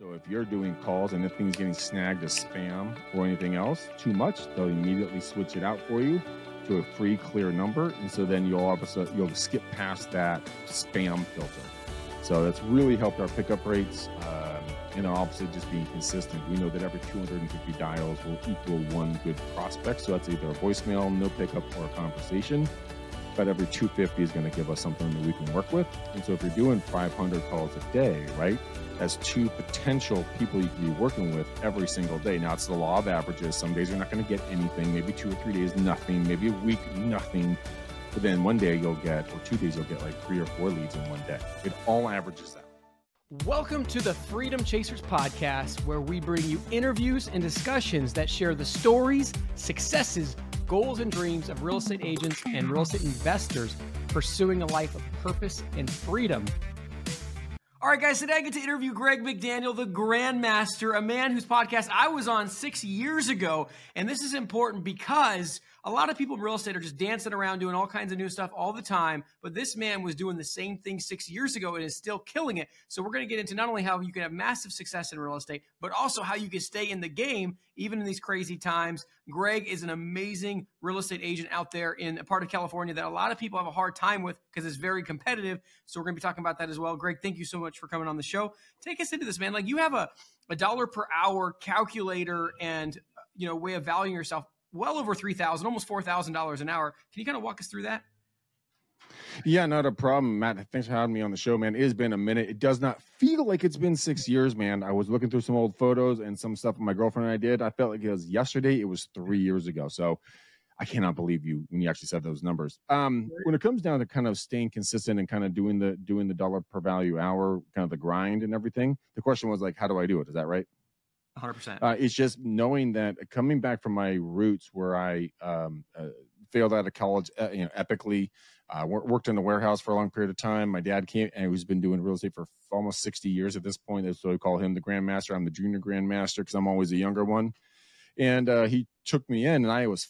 So if you're doing calls and anything's getting snagged as spam or anything else too much, they'll immediately switch it out for you to a free clear number, and so then you'll obviously you'll skip past that spam filter. So that's really helped our pickup rates. Um, and obviously just being consistent. We know that every 250 dials will equal one good prospect. So that's either a voicemail, no pickup, or a conversation. But every 250 is going to give us something that we can work with. And so if you're doing 500 calls a day, right, as two potential people you can be working with every single day. Now, it's the law of averages. Some days you're not going to get anything, maybe two or three days, nothing, maybe a week, nothing. But then one day you'll get, or two days, you'll get like three or four leads in one day. It all averages out. Welcome to the Freedom Chasers podcast, where we bring you interviews and discussions that share the stories, successes, goals, and dreams of real estate agents and real estate investors pursuing a life of purpose and freedom. All right, guys, today I get to interview Greg McDaniel, the Grandmaster, a man whose podcast I was on six years ago. And this is important because a lot of people in real estate are just dancing around doing all kinds of new stuff all the time. But this man was doing the same thing six years ago and is still killing it. So we're going to get into not only how you can have massive success in real estate, but also how you can stay in the game even in these crazy times. Greg is an amazing real estate agent out there in a part of California that a lot of people have a hard time with because it's very competitive. So we're going to be talking about that as well. Greg, thank you so much for coming on the show. Take us into this, man. Like you have a a dollar per hour calculator and you know way of valuing yourself well over three thousand, almost four thousand dollars an hour. Can you kind of walk us through that? Yeah, not a problem, Matt. Thanks for having me on the show, man. It has been a minute. It does not feel like it's been six years, man. I was looking through some old photos and some stuff my girlfriend and I did. I felt like it was yesterday. It was three years ago. So I cannot believe you when you actually said those numbers. Um, when it comes down to kind of staying consistent and kind of doing the doing the dollar per value hour, kind of the grind and everything, the question was like, how do I do it? Is that right? 100%. Uh, it's just knowing that coming back from my roots where I um, uh, failed out of college, uh, you know, epically, uh, worked in the warehouse for a long period of time. My dad came and he's been doing real estate for almost 60 years at this point. That's why we call him the grandmaster. I'm the junior grandmaster because I'm always the younger one. And uh, he took me in and I was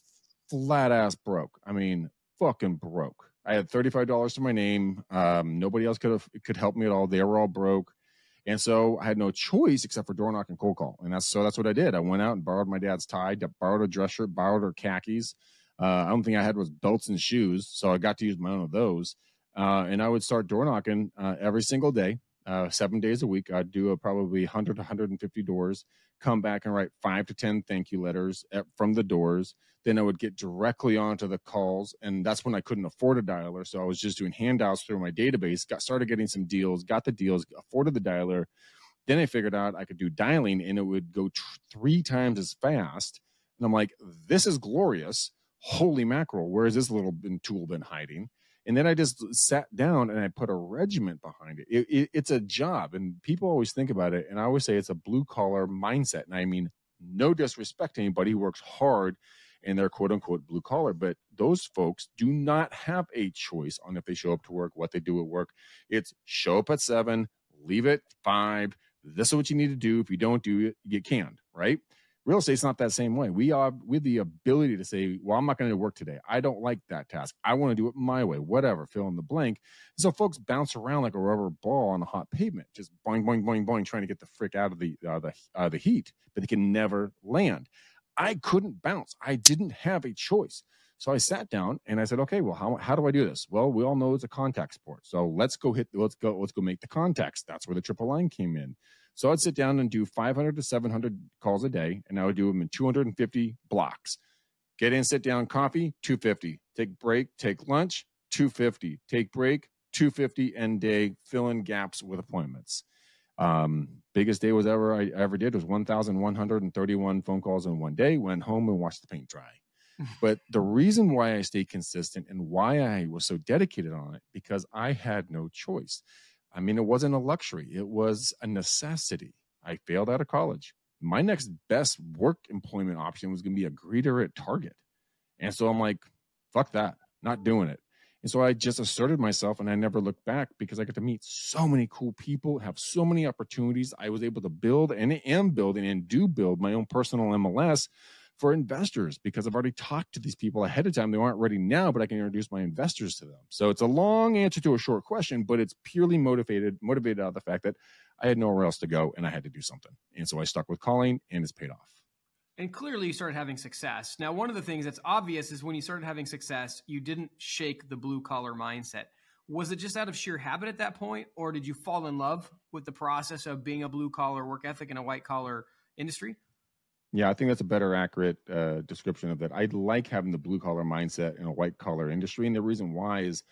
flat ass broke. I mean, fucking broke. I had $35 to my name. Um, nobody else could have, could help me at all. They were all broke. And so I had no choice except for door knock and cold call. And that's so that's what I did. I went out and borrowed my dad's tie, borrowed a dress shirt, borrowed her khakis. Uh, I don't think I had was belts and shoes, so I got to use my own of those. Uh, and I would start door knocking uh, every single day, uh, seven days a week. I'd do a, probably 100 to 150 doors, come back and write five to 10 thank you letters at, from the doors. Then I would get directly onto the calls. And that's when I couldn't afford a dialer. So I was just doing handouts through my database, got started getting some deals, got the deals, afforded the dialer. Then I figured out I could do dialing and it would go tr- three times as fast. And I'm like, this is glorious. Holy mackerel. Where has this little tool been hiding? And then I just sat down and I put a regiment behind it. It, it. It's a job, and people always think about it. And I always say it's a blue collar mindset. And I mean, no disrespect to anybody who works hard and they're quote unquote blue collar, but those folks do not have a choice on if they show up to work, what they do at work. It's show up at seven, leave at five. This is what you need to do. If you don't do it, you get canned, right? Real estate's not that same way. We are with the ability to say, well, I'm not going to work today. I don't like that task. I want to do it my way, whatever, fill in the blank. So folks bounce around like a rubber ball on a hot pavement, just boing, boing, boing, boing, trying to get the frick out of the, uh, the, uh, the heat, but they can never land. I couldn't bounce. I didn't have a choice. So I sat down and I said, okay, well, how, how do I do this? Well, we all know it's a contact sport. So let's go hit, let's go, let's go make the contacts. That's where the triple line came in. So I'd sit down and do 500 to 700 calls a day, and I would do them in 250 blocks. Get in, sit down, coffee, 250. Take break, take lunch, 250. Take break, 250, end day, fill in gaps with appointments. Um, biggest day was ever I ever did was 1,131 phone calls in one day. Went home and watched the paint dry. but the reason why I stayed consistent and why I was so dedicated on it because I had no choice. I mean, it wasn't a luxury, it was a necessity. I failed out of college. My next best work employment option was going to be a greeter at Target. And so I'm like, fuck that, not doing it. And so I just asserted myself and I never looked back because I got to meet so many cool people, have so many opportunities. I was able to build and am building and do build my own personal MLS for investors because I've already talked to these people ahead of time. They aren't ready now, but I can introduce my investors to them. So it's a long answer to a short question, but it's purely motivated, motivated out of the fact that I had nowhere else to go and I had to do something. And so I stuck with calling and it's paid off. And clearly you started having success. Now, one of the things that's obvious is when you started having success, you didn't shake the blue collar mindset. Was it just out of sheer habit at that point, or did you fall in love with the process of being a blue collar work ethic in a white collar industry? Yeah, I think that's a better accurate uh, description of that. I like having the blue collar mindset in a white collar industry, and the reason why is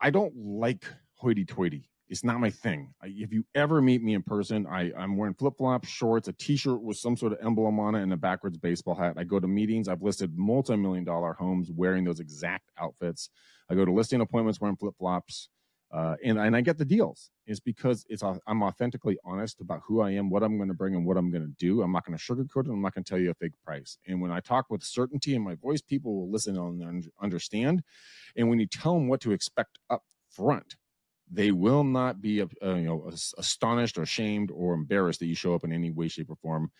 I don't like hoity toity. It's not my thing. I, if you ever meet me in person, I, I'm wearing flip flops, shorts, a t shirt with some sort of emblem on it, and a backwards baseball hat. I go to meetings. I've listed multi million dollar homes wearing those exact outfits. I go to listing appointments wearing flip flops uh, and and I get the deals is because it's I'm authentically honest about who I am, what I'm going to bring, and what I'm going to do. I'm not going to sugarcoat it. I'm not going to tell you a fake price. And when I talk with certainty in my voice, people will listen and understand. And when you tell them what to expect up front, they will not be uh, you know astonished or shamed or embarrassed that you show up in any way, shape, or form.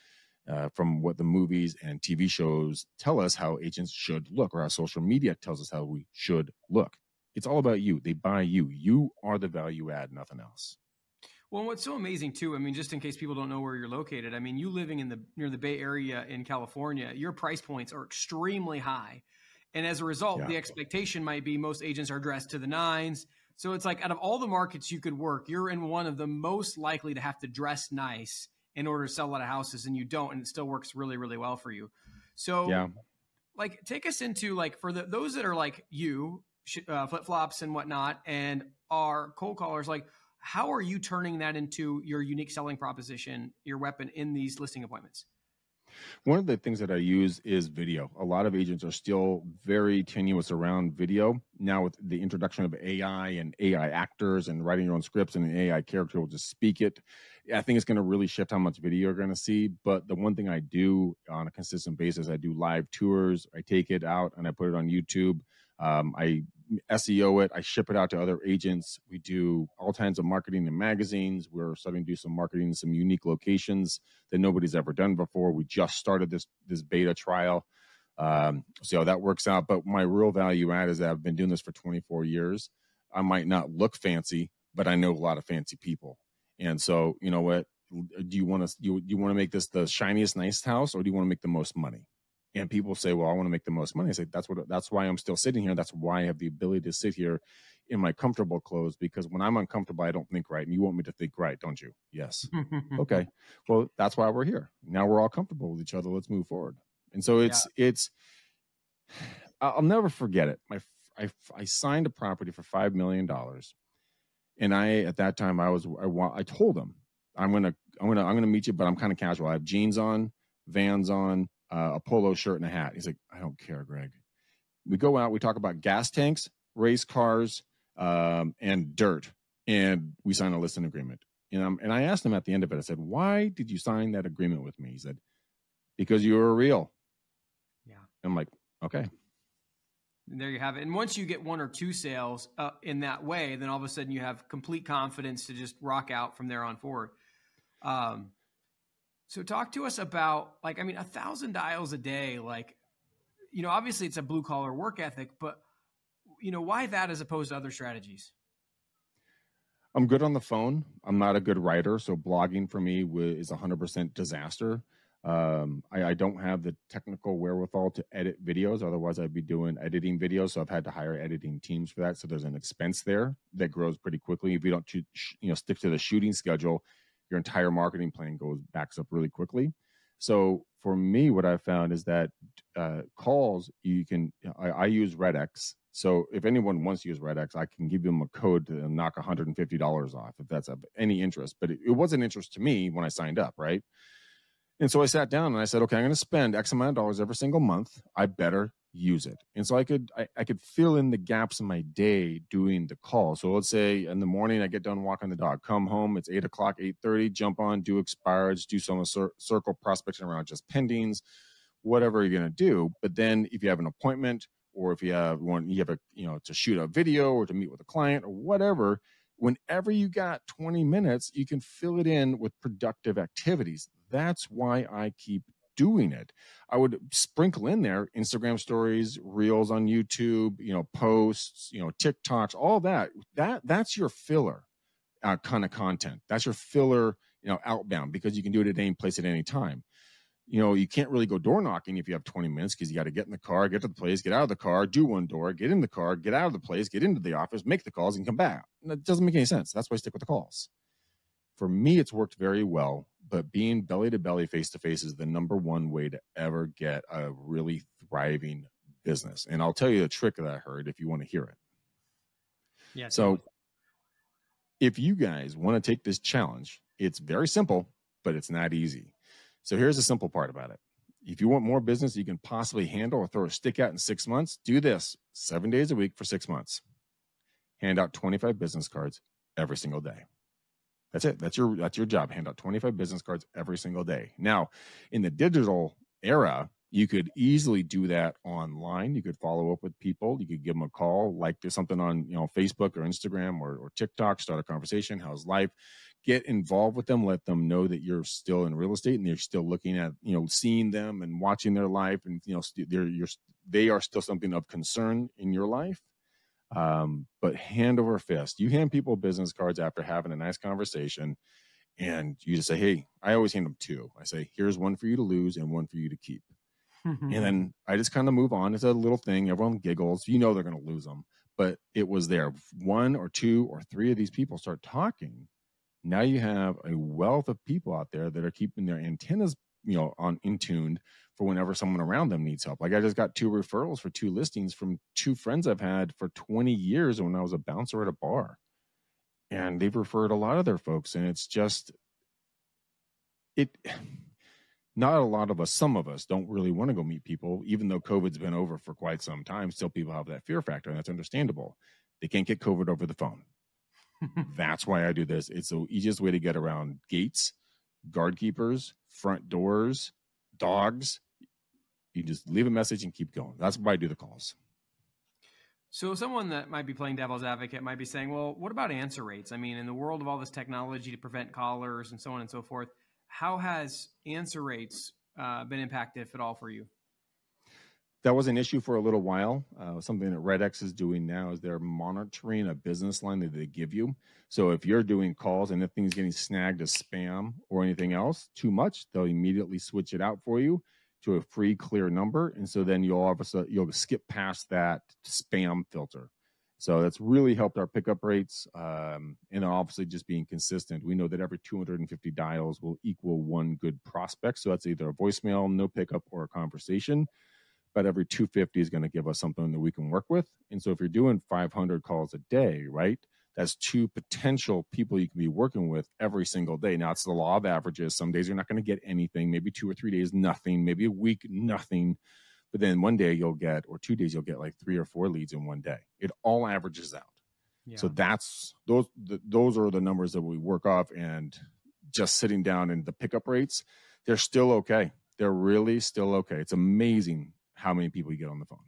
Uh, from what the movies and TV shows tell us how agents should look, or how social media tells us how we should look. It's all about you. They buy you. You are the value add, nothing else. Well, what's so amazing too, I mean, just in case people don't know where you're located, I mean, you living in the near the Bay Area in California, your price points are extremely high. And as a result, yeah. the expectation might be most agents are dressed to the nines. So it's like out of all the markets you could work, you're in one of the most likely to have to dress nice in order to sell a lot of houses, and you don't, and it still works really, really well for you. So, yeah. like, take us into like for the, those that are like you uh, flip flops and whatnot, and are cold callers. Like, how are you turning that into your unique selling proposition, your weapon in these listing appointments? One of the things that I use is video. A lot of agents are still very tenuous around video. Now, with the introduction of AI and AI actors and writing your own scripts and an AI character will just speak it, I think it's going to really shift how much video you're going to see. But the one thing I do on a consistent basis, I do live tours. I take it out and I put it on YouTube. Um, I SEO it. I ship it out to other agents. We do all kinds of marketing in magazines. We're starting to do some marketing in some unique locations that nobody's ever done before. We just started this this beta trial. Um, see how that works out. But my real value add is that I've been doing this for 24 years. I might not look fancy, but I know a lot of fancy people. And so, you know what? Do you want to you, you want to make this the shiniest, nice house, or do you want to make the most money? And people say, "Well, I want to make the most money." I say, "That's what. That's why I'm still sitting here. That's why I have the ability to sit here in my comfortable clothes because when I'm uncomfortable, I don't think right, and you want me to think right, don't you? Yes. okay. Well, that's why we're here. Now we're all comfortable with each other. Let's move forward. And so it's yeah. it's. I'll never forget it. My I I signed a property for five million dollars, and I at that time I was I I told them I'm gonna I'm gonna I'm gonna meet you, but I'm kind of casual. I have jeans on, Vans on, uh, a polo shirt and a hat. He's like, I don't care, Greg. We go out, we talk about gas tanks, race cars, um, and dirt, and we sign a listing agreement. And, um, and I asked him at the end of it, I said, Why did you sign that agreement with me? He said, Because you were real. Yeah. I'm like, Okay. And there you have it. And once you get one or two sales uh, in that way, then all of a sudden you have complete confidence to just rock out from there on forward. Um, so talk to us about like I mean a thousand dials a day, like you know, obviously it's a blue collar work ethic, but you know, why that as opposed to other strategies? I'm good on the phone. I'm not a good writer, so blogging for me is 100% disaster. Um, I, I, don't have the technical wherewithal to edit videos. Otherwise, I'd be doing editing videos. So I've had to hire editing teams for that. So there's an expense there that grows pretty quickly. If you don't, you know, stick to the shooting schedule, your entire marketing plan goes backs up really quickly. So for me, what I found is that uh, calls you can I, I use RedX. So if anyone wants to use RedX, I can give them a code to knock $150 off if that's of any interest. But it, it was an interest to me when I signed up, right? And so I sat down and I said, okay, I'm going to spend X amount of dollars every single month. I better use it. And so I could I, I, could fill in the gaps in my day doing the call. So let's say in the morning I get done walking the dog, come home, it's eight o'clock, eight thirty, jump on, do expireds, do some cir- circle prospecting around just pendings, whatever you're gonna do. But then if you have an appointment or if you have one you have a you know to shoot a video or to meet with a client or whatever, whenever you got 20 minutes, you can fill it in with productive activities. That's why I keep doing it. I would sprinkle in there Instagram stories, reels on YouTube, you know, posts, you know, TikToks, all that. That that's your filler uh, kind of content. That's your filler, you know, outbound because you can do it at any place at any time. You know, you can't really go door knocking if you have 20 minutes because you got to get in the car, get to the place, get out of the car, do one door, get in the car, get out of the place, get into the office, make the calls, and come back. That doesn't make any sense. That's why I stick with the calls. For me, it's worked very well, but being belly to belly, face to face is the number one way to ever get a really thriving business. And I'll tell you a trick that I heard if you want to hear it. Yeah. So if you guys want to take this challenge, it's very simple, but it's not easy. So here's the simple part about it. If you want more business you can possibly handle or throw a stick at in six months, do this seven days a week for six months. Hand out 25 business cards every single day. That's it. That's your that's your job. Hand out 25 business cards every single day. Now, in the digital era, you could easily do that online you could follow up with people you could give them a call like there's something on you know facebook or instagram or, or tiktok start a conversation how's life get involved with them let them know that you're still in real estate and they're still looking at you know seeing them and watching their life and you know they're you're they are still something of concern in your life um, but hand over fist you hand people business cards after having a nice conversation and you just say hey i always hand them two i say here's one for you to lose and one for you to keep Mm-hmm. And then I just kind of move on. It's a little thing. Everyone giggles. You know they're going to lose them, but it was there. One or two or three of these people start talking. Now you have a wealth of people out there that are keeping their antennas, you know, on in tuned for whenever someone around them needs help. Like I just got two referrals for two listings from two friends I've had for 20 years when I was a bouncer at a bar. And they've referred a lot of their folks. And it's just, it, not a lot of us, some of us don't really want to go meet people, even though COVID's been over for quite some time. Still, people have that fear factor, and that's understandable. They can't get COVID over the phone. that's why I do this. It's the easiest way to get around gates, guard keepers, front doors, dogs. You just leave a message and keep going. That's why I do the calls. So, someone that might be playing devil's advocate might be saying, well, what about answer rates? I mean, in the world of all this technology to prevent callers and so on and so forth, how has answer rates uh, been impacted, if at all, for you? That was an issue for a little while. Uh, something that RedX is doing now is they're monitoring a business line that they give you. So if you're doing calls and if things getting snagged as spam or anything else too much, they'll immediately switch it out for you to a free clear number, and so then you'll obviously you'll skip past that spam filter. So that's really helped our pickup rates. Um, and obviously, just being consistent. We know that every 250 dials will equal one good prospect. So that's either a voicemail, no pickup, or a conversation. But every 250 is going to give us something that we can work with. And so if you're doing 500 calls a day, right, that's two potential people you can be working with every single day. Now, it's the law of averages. Some days you're not going to get anything, maybe two or three days, nothing, maybe a week, nothing but then one day you'll get or two days you'll get like three or four leads in one day it all averages out yeah. so that's those the, those are the numbers that we work off and just sitting down and the pickup rates they're still okay they're really still okay it's amazing how many people you get on the phone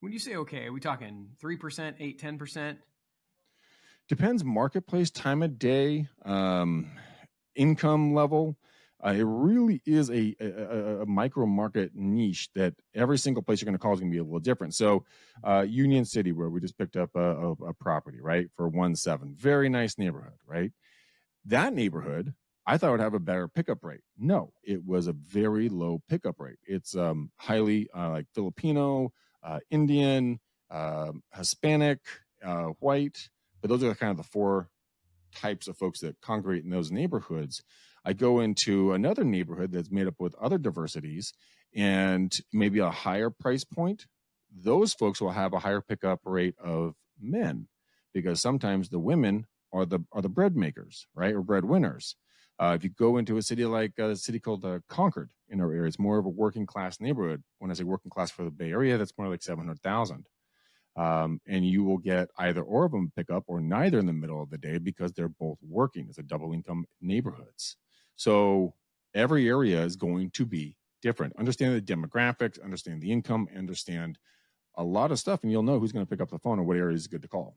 when you say okay are we talking 3% 8 10% depends marketplace time of day um, income level uh, it really is a, a, a, micro market niche that every single place you're going to call is going to be a little different. So, uh, Union City, where we just picked up a, a, property, right, for one seven, very nice neighborhood, right? That neighborhood, I thought would have a better pickup rate. No, it was a very low pickup rate. It's um, highly uh, like Filipino, uh, Indian, um, Hispanic, uh, white, but those are kind of the four types of folks that congregate in those neighborhoods. I go into another neighborhood that's made up with other diversities and maybe a higher price point, those folks will have a higher pickup rate of men because sometimes the women are the are the bread makers, right, or bread winners. Uh, if you go into a city like a city called uh, Concord in our area, it's more of a working class neighborhood. When I say working class for the Bay Area, that's more like seven hundred thousand. Um, and you will get either or of them pick up or neither in the middle of the day because they're both working. as a double income neighborhoods. So every area is going to be different. Understand the demographics, understand the income, understand a lot of stuff, and you'll know who's going to pick up the phone or what area is good to call.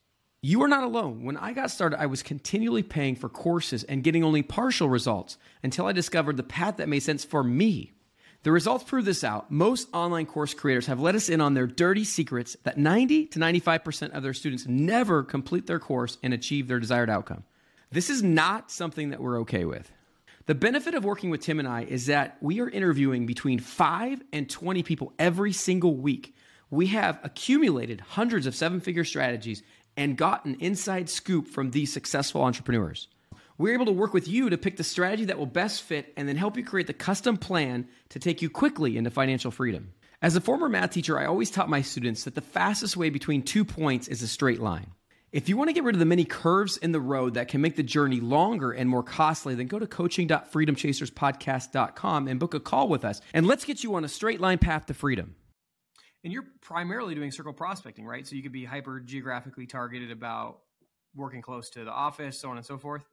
You are not alone. When I got started, I was continually paying for courses and getting only partial results until I discovered the path that made sense for me. The results prove this out. Most online course creators have let us in on their dirty secrets that 90 to 95% of their students never complete their course and achieve their desired outcome. This is not something that we're okay with. The benefit of working with Tim and I is that we are interviewing between 5 and 20 people every single week. We have accumulated hundreds of seven figure strategies and got an inside scoop from these successful entrepreneurs. We're able to work with you to pick the strategy that will best fit and then help you create the custom plan to take you quickly into financial freedom. As a former math teacher, I always taught my students that the fastest way between two points is a straight line. If you want to get rid of the many curves in the road that can make the journey longer and more costly, then go to coaching.freedomchaserspodcast.com and book a call with us. And let's get you on a straight line path to freedom. And you're primarily doing circle prospecting, right? So you could be hyper geographically targeted about working close to the office, so on and so forth.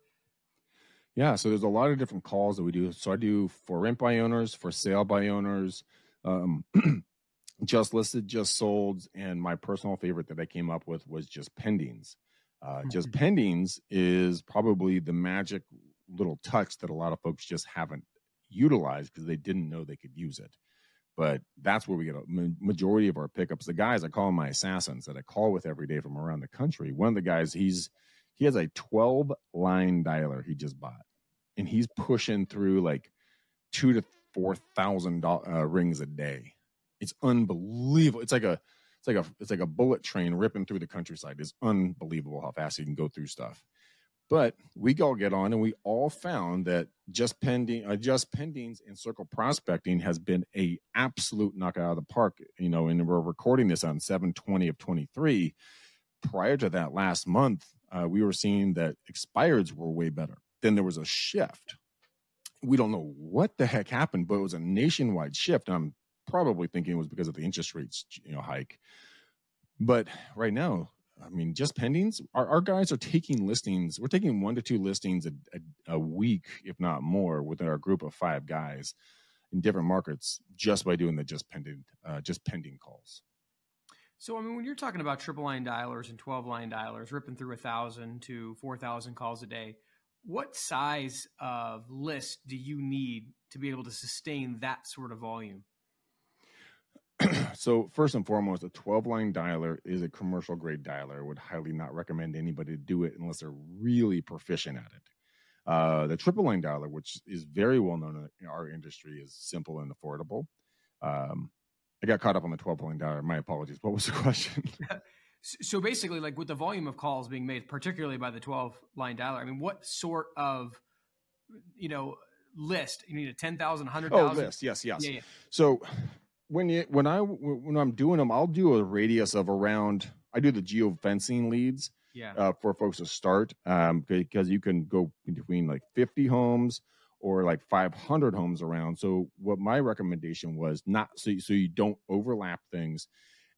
Yeah, so there's a lot of different calls that we do. So I do for rent by owners, for sale by owners, um, just listed, just sold, and my personal favorite that I came up with was just pendings. Uh, just mm-hmm. pendings is probably the magic little touch that a lot of folks just haven't utilized because they didn't know they could use it but that's where we get a majority of our pickups. The guys I call my assassins that I call with every day from around the country. One of the guys, he's he has a 12 line dialer he just bought, and he's pushing through like two to four thousand uh, rings a day. It's unbelievable. It's like a it's like a it's like a bullet train ripping through the countryside. It's unbelievable how fast he can go through stuff. But we all get on and we all found that just pending, uh, just pendings and circle prospecting has been a absolute knockout out of the park. You know, and we're recording this on 720 of 23. Prior to that last month, uh, we were seeing that expireds were way better. Then there was a shift. We don't know what the heck happened, but it was a nationwide shift. I'm probably thinking it was because of the interest rates, you know, hike. But right now, I mean, just pendings. Our, our guys are taking listings. We're taking one to two listings a, a, a, week, if not more, within our group of five guys in different markets, just by doing the just pending, uh, just pending calls. So, I mean, when you're talking about triple line dialers and 12 line dialers ripping through a thousand to 4,000 calls a day, what size of list do you need to be able to sustain that sort of volume? so first and foremost, a 12 line dialer is a commercial grade dialer. I would highly not recommend anybody to do it unless they're really proficient at it. Uh, the triple line dialer, which is very well known in our industry, is simple and affordable. Um, I got caught up on the 12 line dialer. My apologies. What was the question? so basically, like with the volume of calls being made, particularly by the 12 line dialer, I mean, what sort of, you know, list? You need a 10,000, 100,000? Oh, list. Yes, yes. Yeah, yeah. So when you when I when I'm doing them, I'll do a radius of around. I do the geo fencing leads. Yeah. Uh, for folks to start, um, because you can go between like 50 homes or like 500 homes around. So what my recommendation was not so so you don't overlap things.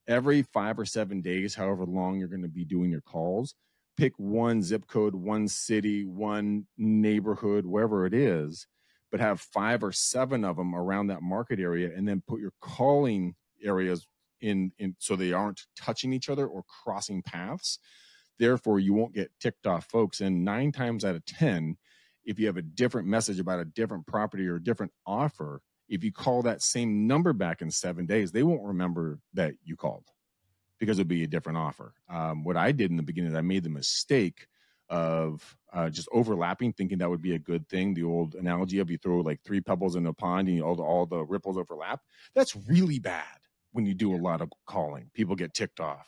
Every five or seven days, however long you're going to be doing your calls, pick one zip code, one city, one neighborhood, wherever it is, but have five or seven of them around that market area and then put your calling areas in, in so they aren't touching each other or crossing paths. Therefore you won't get ticked off folks. And nine times out of ten if you have a different message about a different property or a different offer if you call that same number back in seven days they won't remember that you called because it'll be a different offer. Um, what i did in the beginning i made the mistake of uh, just overlapping, thinking that would be a good thing. The old analogy of you throw like three pebbles in a pond and all the, all the ripples overlap. That's really bad when you do a lot of calling. People get ticked off.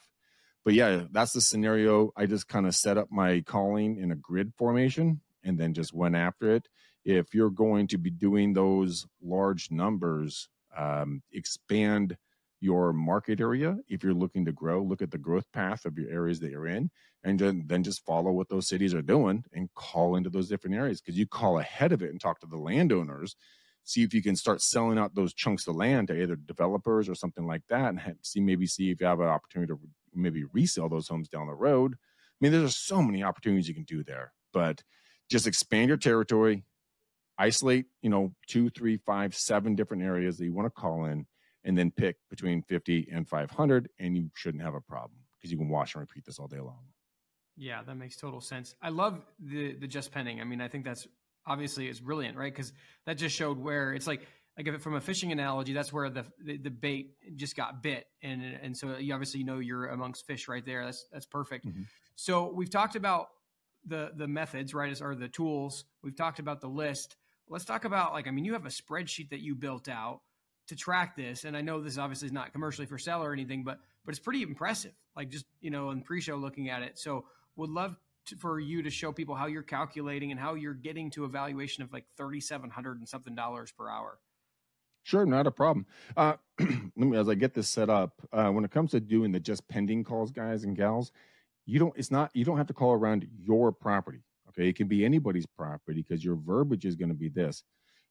But yeah, that's the scenario. I just kind of set up my calling in a grid formation and then just went after it. If you're going to be doing those large numbers, um, expand your market area. If you're looking to grow, look at the growth path of your areas that you're in, and then, then just follow what those cities are doing and call into those different areas. Because you call ahead of it and talk to the landowners, see if you can start selling out those chunks of land to either developers or something like that, and have, see maybe see if you have an opportunity to maybe resell those homes down the road. I mean, there's so many opportunities you can do there, but just expand your territory, isolate, you know, two, three, five, seven different areas that you want to call in, and then pick between 50 and 500, and you shouldn't have a problem because you can wash and repeat this all day long. Yeah, that makes total sense. I love the the just pending. I mean, I think that's obviously is brilliant, right? Because that just showed where it's like like if it, from a fishing analogy, that's where the, the, the bait just got bit, and and so you obviously know you're amongst fish right there. That's that's perfect. Mm-hmm. So we've talked about the the methods, right, as are the tools. We've talked about the list. Let's talk about like I mean, you have a spreadsheet that you built out to track this, and I know this obviously is not commercially for sale or anything, but but it's pretty impressive. Like just you know in pre-show looking at it. So would love to, for you to show people how you're calculating and how you're getting to a valuation of like thirty seven hundred and something dollars per hour. Sure, not a problem. Uh, let me, as I get this set up, uh, when it comes to doing the just pending calls, guys and gals, you don't. It's not. You don't have to call around your property. Okay, it can be anybody's property because your verbiage is going to be this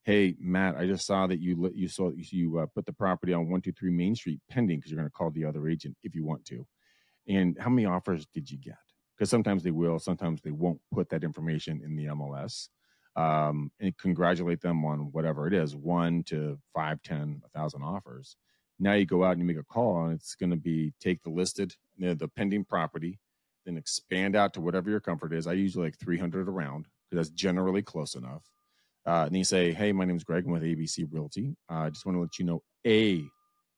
hey matt i just saw that you you saw you uh, put the property on 123 main street pending because you're going to call the other agent if you want to. And how many offers did you get? Because sometimes they will sometimes they won't put that information in the mls um, and congratulate them on whatever it is one to five ten a thousand offers. Now you go out and you make a call and it's going to be take the listed you know, the pending property then expand out to whatever your comfort is. I usually like 300 around because that's generally close enough uh, and you say, Hey, my name is Greg. I'm with ABC Realty. Uh, I just want to let you know a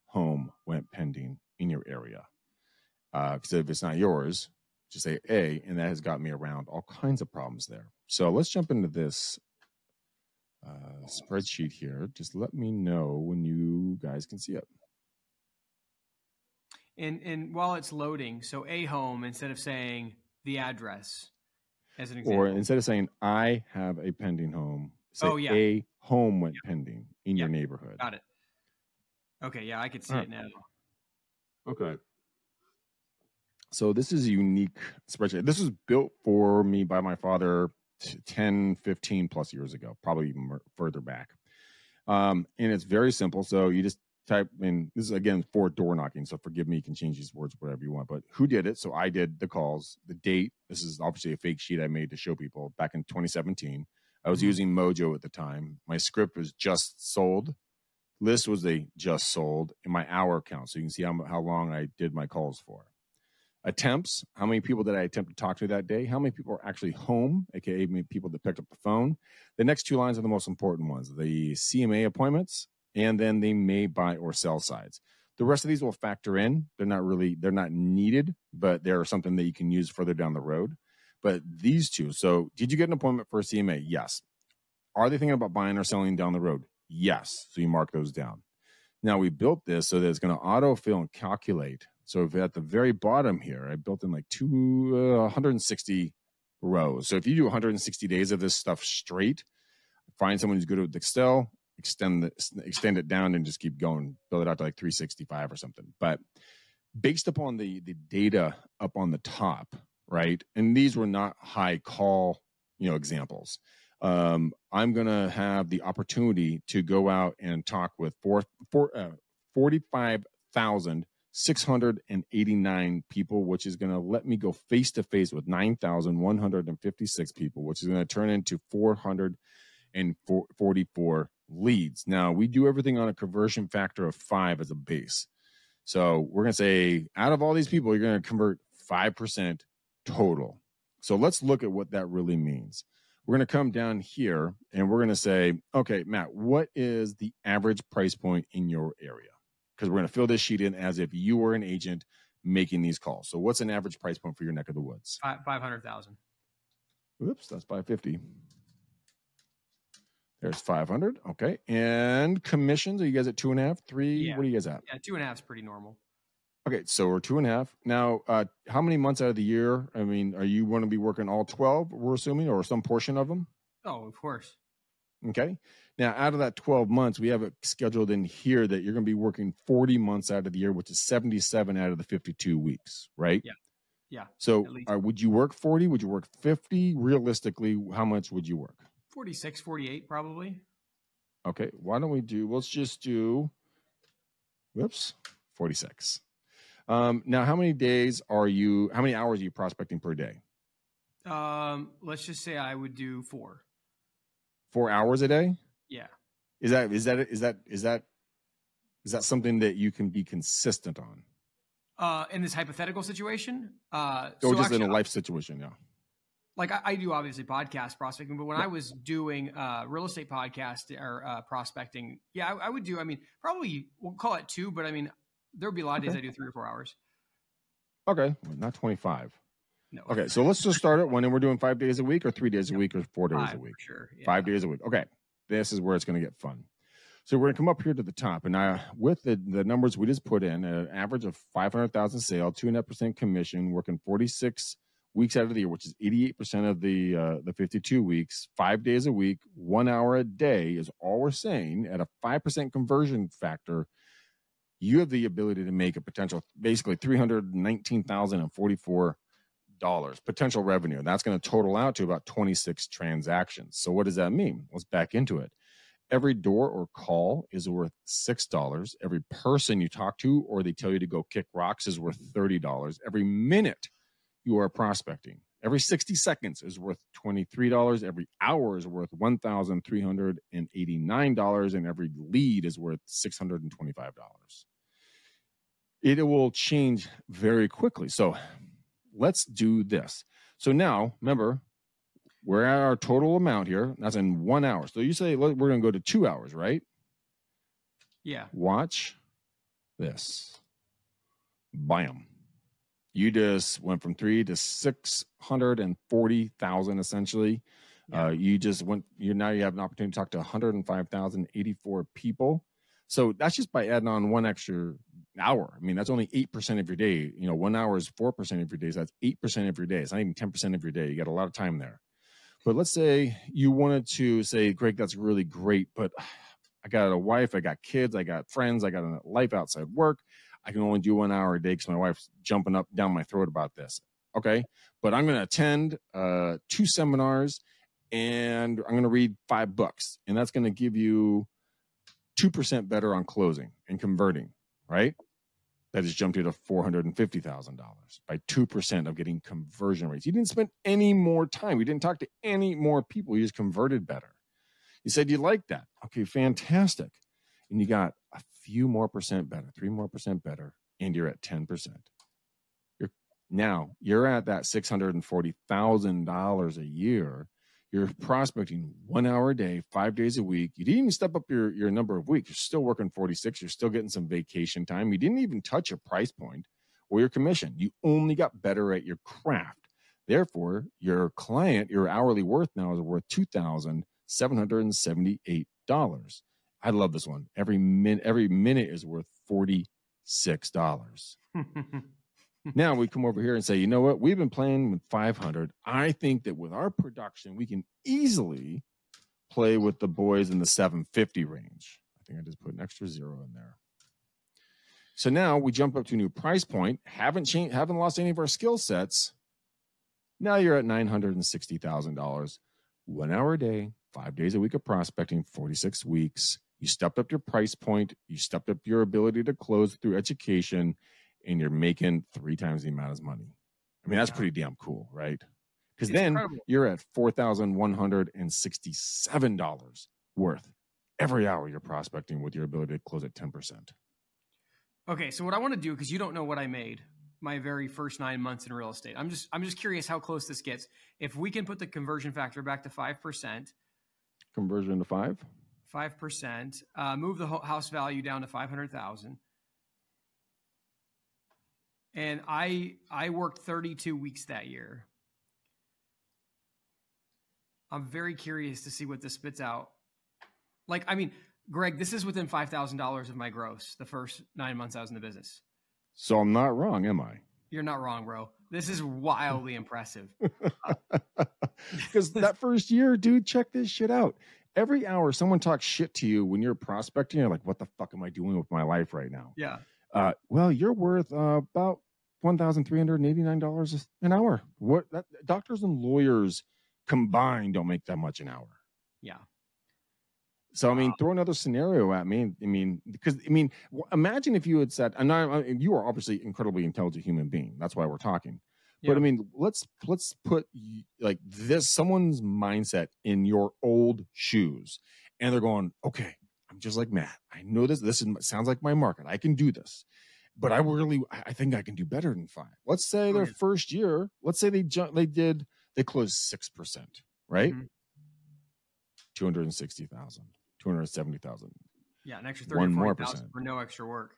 home went pending in your area. Because uh, if it's not yours, just say A, and that has got me around all kinds of problems there. So let's jump into this uh, spreadsheet here. Just let me know when you guys can see it. And and while it's loading, so a home instead of saying the address as an example, or instead of saying I have a pending home, Say oh, yeah. a home went yeah. pending in yeah. your neighborhood. Got it. Okay, yeah, I could see it now. Okay. So this is a unique spreadsheet. This was built for me by my father 10, 15 plus years ago, probably even further back. Um, and it's very simple. So you just type in this is again for door knocking. So forgive me, you can change these words whatever you want. But who did it? So I did the calls, the date. This is obviously a fake sheet I made to show people back in 2017. I was mm-hmm. using Mojo at the time. My script was just sold. List was a just sold in my hour count. So you can see how, how long I did my calls for. Attempts, how many people did I attempt to talk to that day? How many people are actually home, aka people that picked up the phone? The next two lines are the most important ones the CMA appointments and then the may buy or sell sides. The rest of these will factor in. They're not really, they're not needed, but they're something that you can use further down the road. But these two, so did you get an appointment for a CMA? Yes. Are they thinking about buying or selling down the road? Yes. So you mark those down. Now we built this so that it's going to autofill and calculate. So if at the very bottom here, I built in like two uh, 160 rows. So if you do 160 days of this stuff straight, find someone who's good at Excel, extend the, extend it down and just keep going, build it out to like 365 or something. But based upon the the data up on the top, right? And these were not high call, you know, examples. Um, I'm going to have the opportunity to go out and talk with four, four, uh, 45,689 people, which is going to let me go face to face with 9,156 people, which is going to turn into 444 leads. Now, we do everything on a conversion factor of five as a base. So we're going to say out of all these people, you're going to convert 5% total. So let's look at what that really means. We're going to come down here and we're going to say, okay, Matt, what is the average price point in your area? Because we're going to fill this sheet in as if you were an agent making these calls. So what's an average price point for your neck of the woods? 500,000. Oops, that's 550. There's 500. Okay. And commissions, are you guys at two and a half, three? Yeah. What are you guys at? Yeah, two and a half is pretty normal. Okay, so we're two and a half now. Uh, how many months out of the year? I mean, are you going to be working all twelve? We're assuming, or some portion of them. Oh, of course. Okay. Now, out of that 12 months, we have it scheduled in here that you're going to be working 40 months out of the year, which is 77 out of the 52 weeks, right? Yeah. Yeah. So, uh, would you work 40? Would you work 50? Realistically, how much would you work? 46, 48, probably. Okay. Why don't we do, let's just do, whoops, 46. Um, now, how many days are you, how many hours are you prospecting per day? Um, let's just say I would do four. Four hours a day? Yeah. Is that is that is that is that is that something that you can be consistent on? Uh, in this hypothetical situation, uh, or so just actually, in a life situation, yeah. Like I, I, do obviously podcast prospecting, but when yeah. I was doing uh, real estate podcast or uh, prospecting, yeah, I, I, would do. I mean, probably we'll call it two, but I mean, there would be a lot of days I do three or four hours. Okay, well, not twenty five. No. Okay, so let's just start it when we're doing five days a week, or three days a week, or four days five, a week. Sure, yeah. five days a week. Okay, this is where it's going to get fun. So we're going to come up here to the top, and I, with the, the numbers we just put in, an average of five hundred thousand sale, two and a half percent commission, working forty six weeks out of the year, which is eighty eight percent of the uh, the fifty two weeks, five days a week, one hour a day is all we're saying at a five percent conversion factor. You have the ability to make a potential basically three hundred nineteen thousand and forty four dollars potential revenue. That's going to total out to about 26 transactions. So what does that mean? Let's back into it. Every door or call is worth $6. Every person you talk to or they tell you to go kick rocks is worth $30. Every minute you are prospecting, every 60 seconds is worth $23. Every hour is worth $1,389 and every lead is worth $625. It will change very quickly. So let's do this. So now, remember, we're at our total amount here. That's in one hour. So you say we're going to go to two hours, right? Yeah. Watch this. Bam. You just went from three to 640,000 essentially. Yeah. Uh, you just went, you now you have an opportunity to talk to 105,084 people. So that's just by adding on one extra hour. I mean, that's only 8% of your day. You know, one hour is 4% of your days. So that's 8% of your day. It's not even 10% of your day. You got a lot of time there. But let's say you wanted to say, Greg, that's really great, but I got a wife, I got kids, I got friends, I got a life outside work. I can only do one hour a day because my wife's jumping up down my throat about this. Okay. But I'm going to attend uh, two seminars and I'm going to read five books. And that's going to give you 2% better on closing and converting, right? That has jumped you to $450,000 by 2% of getting conversion rates. You didn't spend any more time. You didn't talk to any more people. You just converted better. You said you liked that. Okay, fantastic. And you got a few more percent better, three more percent better, and you're at 10%. You're now you're at that $640,000 a year you're prospecting one hour a day, five days a week. You didn't even step up your, your number of weeks. You're still working 46. You're still getting some vacation time. You didn't even touch your price point or your commission. You only got better at your craft. Therefore, your client, your hourly worth now is worth $2,778. I love this one. Every minute, every minute is worth $46. now we come over here and say, you know what? We've been playing with 500. I think that with our production, we can easily play with the boys in the 750 range. I think I just put an extra zero in there. So now we jump up to a new price point. Haven't changed, haven't lost any of our skill sets. Now you're at nine hundred and sixty thousand dollars, one hour a day, five days a week of prospecting, forty six weeks. You stepped up your price point. You stepped up your ability to close through education, and you're making three times the amount of money. I mean, that's pretty damn cool, right? Because then incredible. you're at four thousand one hundred and sixty-seven dollars worth every hour you're prospecting with your ability to close at ten percent. Okay, so what I want to do because you don't know what I made my very first nine months in real estate. I'm just I'm just curious how close this gets. If we can put the conversion factor back to five percent, conversion to five, five percent, uh, move the house value down to five hundred thousand and I I worked 32 weeks that year. I'm very curious to see what this spits out. Like, I mean, Greg, this is within five thousand dollars of my gross the first nine months I was in the business. So I'm not wrong, am I? You're not wrong, bro. This is wildly impressive. Because that first year, dude, check this shit out. Every hour someone talks shit to you when you're prospecting, you're like, what the fuck am I doing with my life right now? Yeah. Uh, well, you're worth uh, about one thousand three hundred eighty nine dollars an hour. What that, doctors and lawyers combined don't make that much an hour. Yeah. So I mean, Wow. throw another scenario at me. I mean, because I mean, imagine if you had said, "I'm not." I- You are obviously incredibly intelligent human being. That's why we're talking. But I mean, let's let's put like this someone's mindset in your old shoes, and they're going, "Okay, I'm just like Matt. I know this. This is, sounds like my market. I can do this." But I really, I think I can do better than five. Let's say their first year. Let's say they they did they closed six percent, right? Mhm. Two hundred and sixty thousand, two hundred seventy thousand. Yeah. An extra 30 One more percent. for no extra work.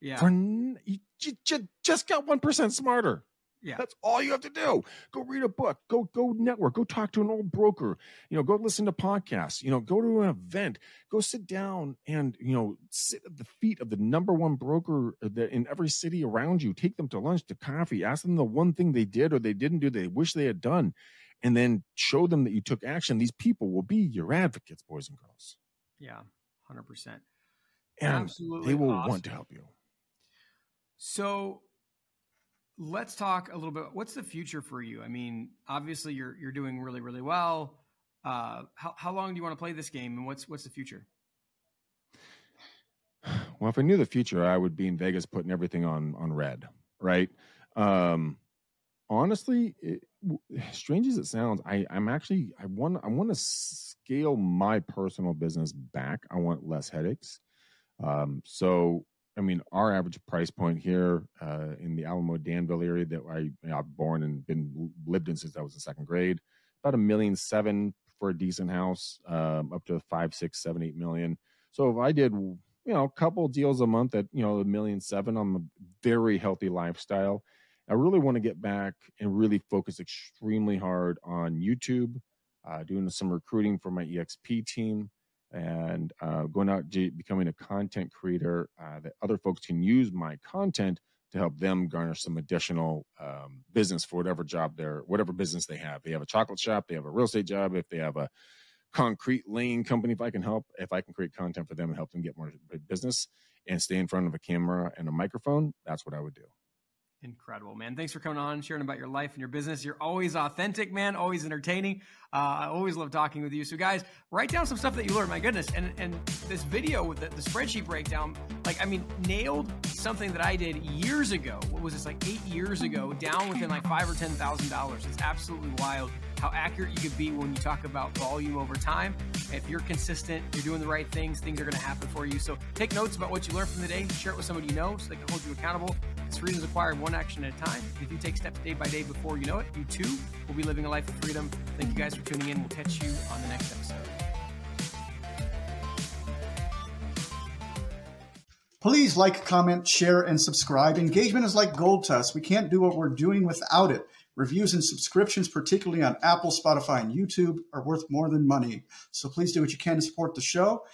Yeah. For you, you, ju- just got one percent smarter. Yeah. That's all you have to do. Go read a book. Go go network. Go talk to an old broker. You know, go listen to podcasts. You know, go to an event. Go sit down and you know sit at the feet of the number one broker that in every city around you. Take them to lunch, to coffee. Ask them the one thing they did or they didn't do. They wish they had done, and then show them that you took action. These people will be your advocates, boys and girls, Yeah. 100%. and Absolutely. they will awesome. want to help you. So let's talk a little bit. What's the future for you? I mean, obviously you're you're doing really really well. Uh, how how long do you want to play this game, and what's what's the future? Well, if I knew the future, I would be in Vegas putting everything on on red, right? Um, honestly, it, strange as it sounds, I I'm actually I want I want to scale my personal business back. I want less headaches. Um, so I mean, our average price point here uh, in the Alamo Danville area that I you know, I've born and been lived in since I was in second grade, about a million seven for a decent house, um, up to five, six, seven, eight million. So if I did, you know, a couple deals a month at you know a million seven on a very healthy lifestyle, I really want to get back and really focus extremely hard on YouTube, uh, doing some recruiting for my EXP team, and uh, going out becoming a content creator uh, that other folks can use my content to help them garner some additional um, business for whatever job they're whatever business they have. They have a chocolate shop, they have a real estate job, if they have a concrete laying company, if I can help, if I can create content for them and help them get more business and stay in front of a camera and a microphone, that's what I would do. Incredible, man. Thanks for coming on, sharing about your life and your business. You're always authentic, man, always entertaining. Uh, I always love talking with you. So, guys, write down some stuff that you learned. My goodness. And, and this video with the, the spreadsheet breakdown, like, I mean, nailed something that I did years ago. What was this, like eight years ago, down within like five or $10,000. It's absolutely wild how accurate you can be when you talk about volume over time. If you're consistent, you're doing the right things, things are going to happen for you. So, take notes about what you learned from the day, share it with somebody you know so they can hold you accountable. Freedom is acquired one action at a time. If you take steps day by day before you know it, you too will be living a life of freedom. Thank you guys for tuning in. We'll catch you on the next episode. Please like, comment, share, and subscribe. Engagement is like gold to us. We can't do what we're doing without it. Reviews and subscriptions, particularly on Apple, Spotify, and YouTube, are worth more than money. So please do what you can to support the show.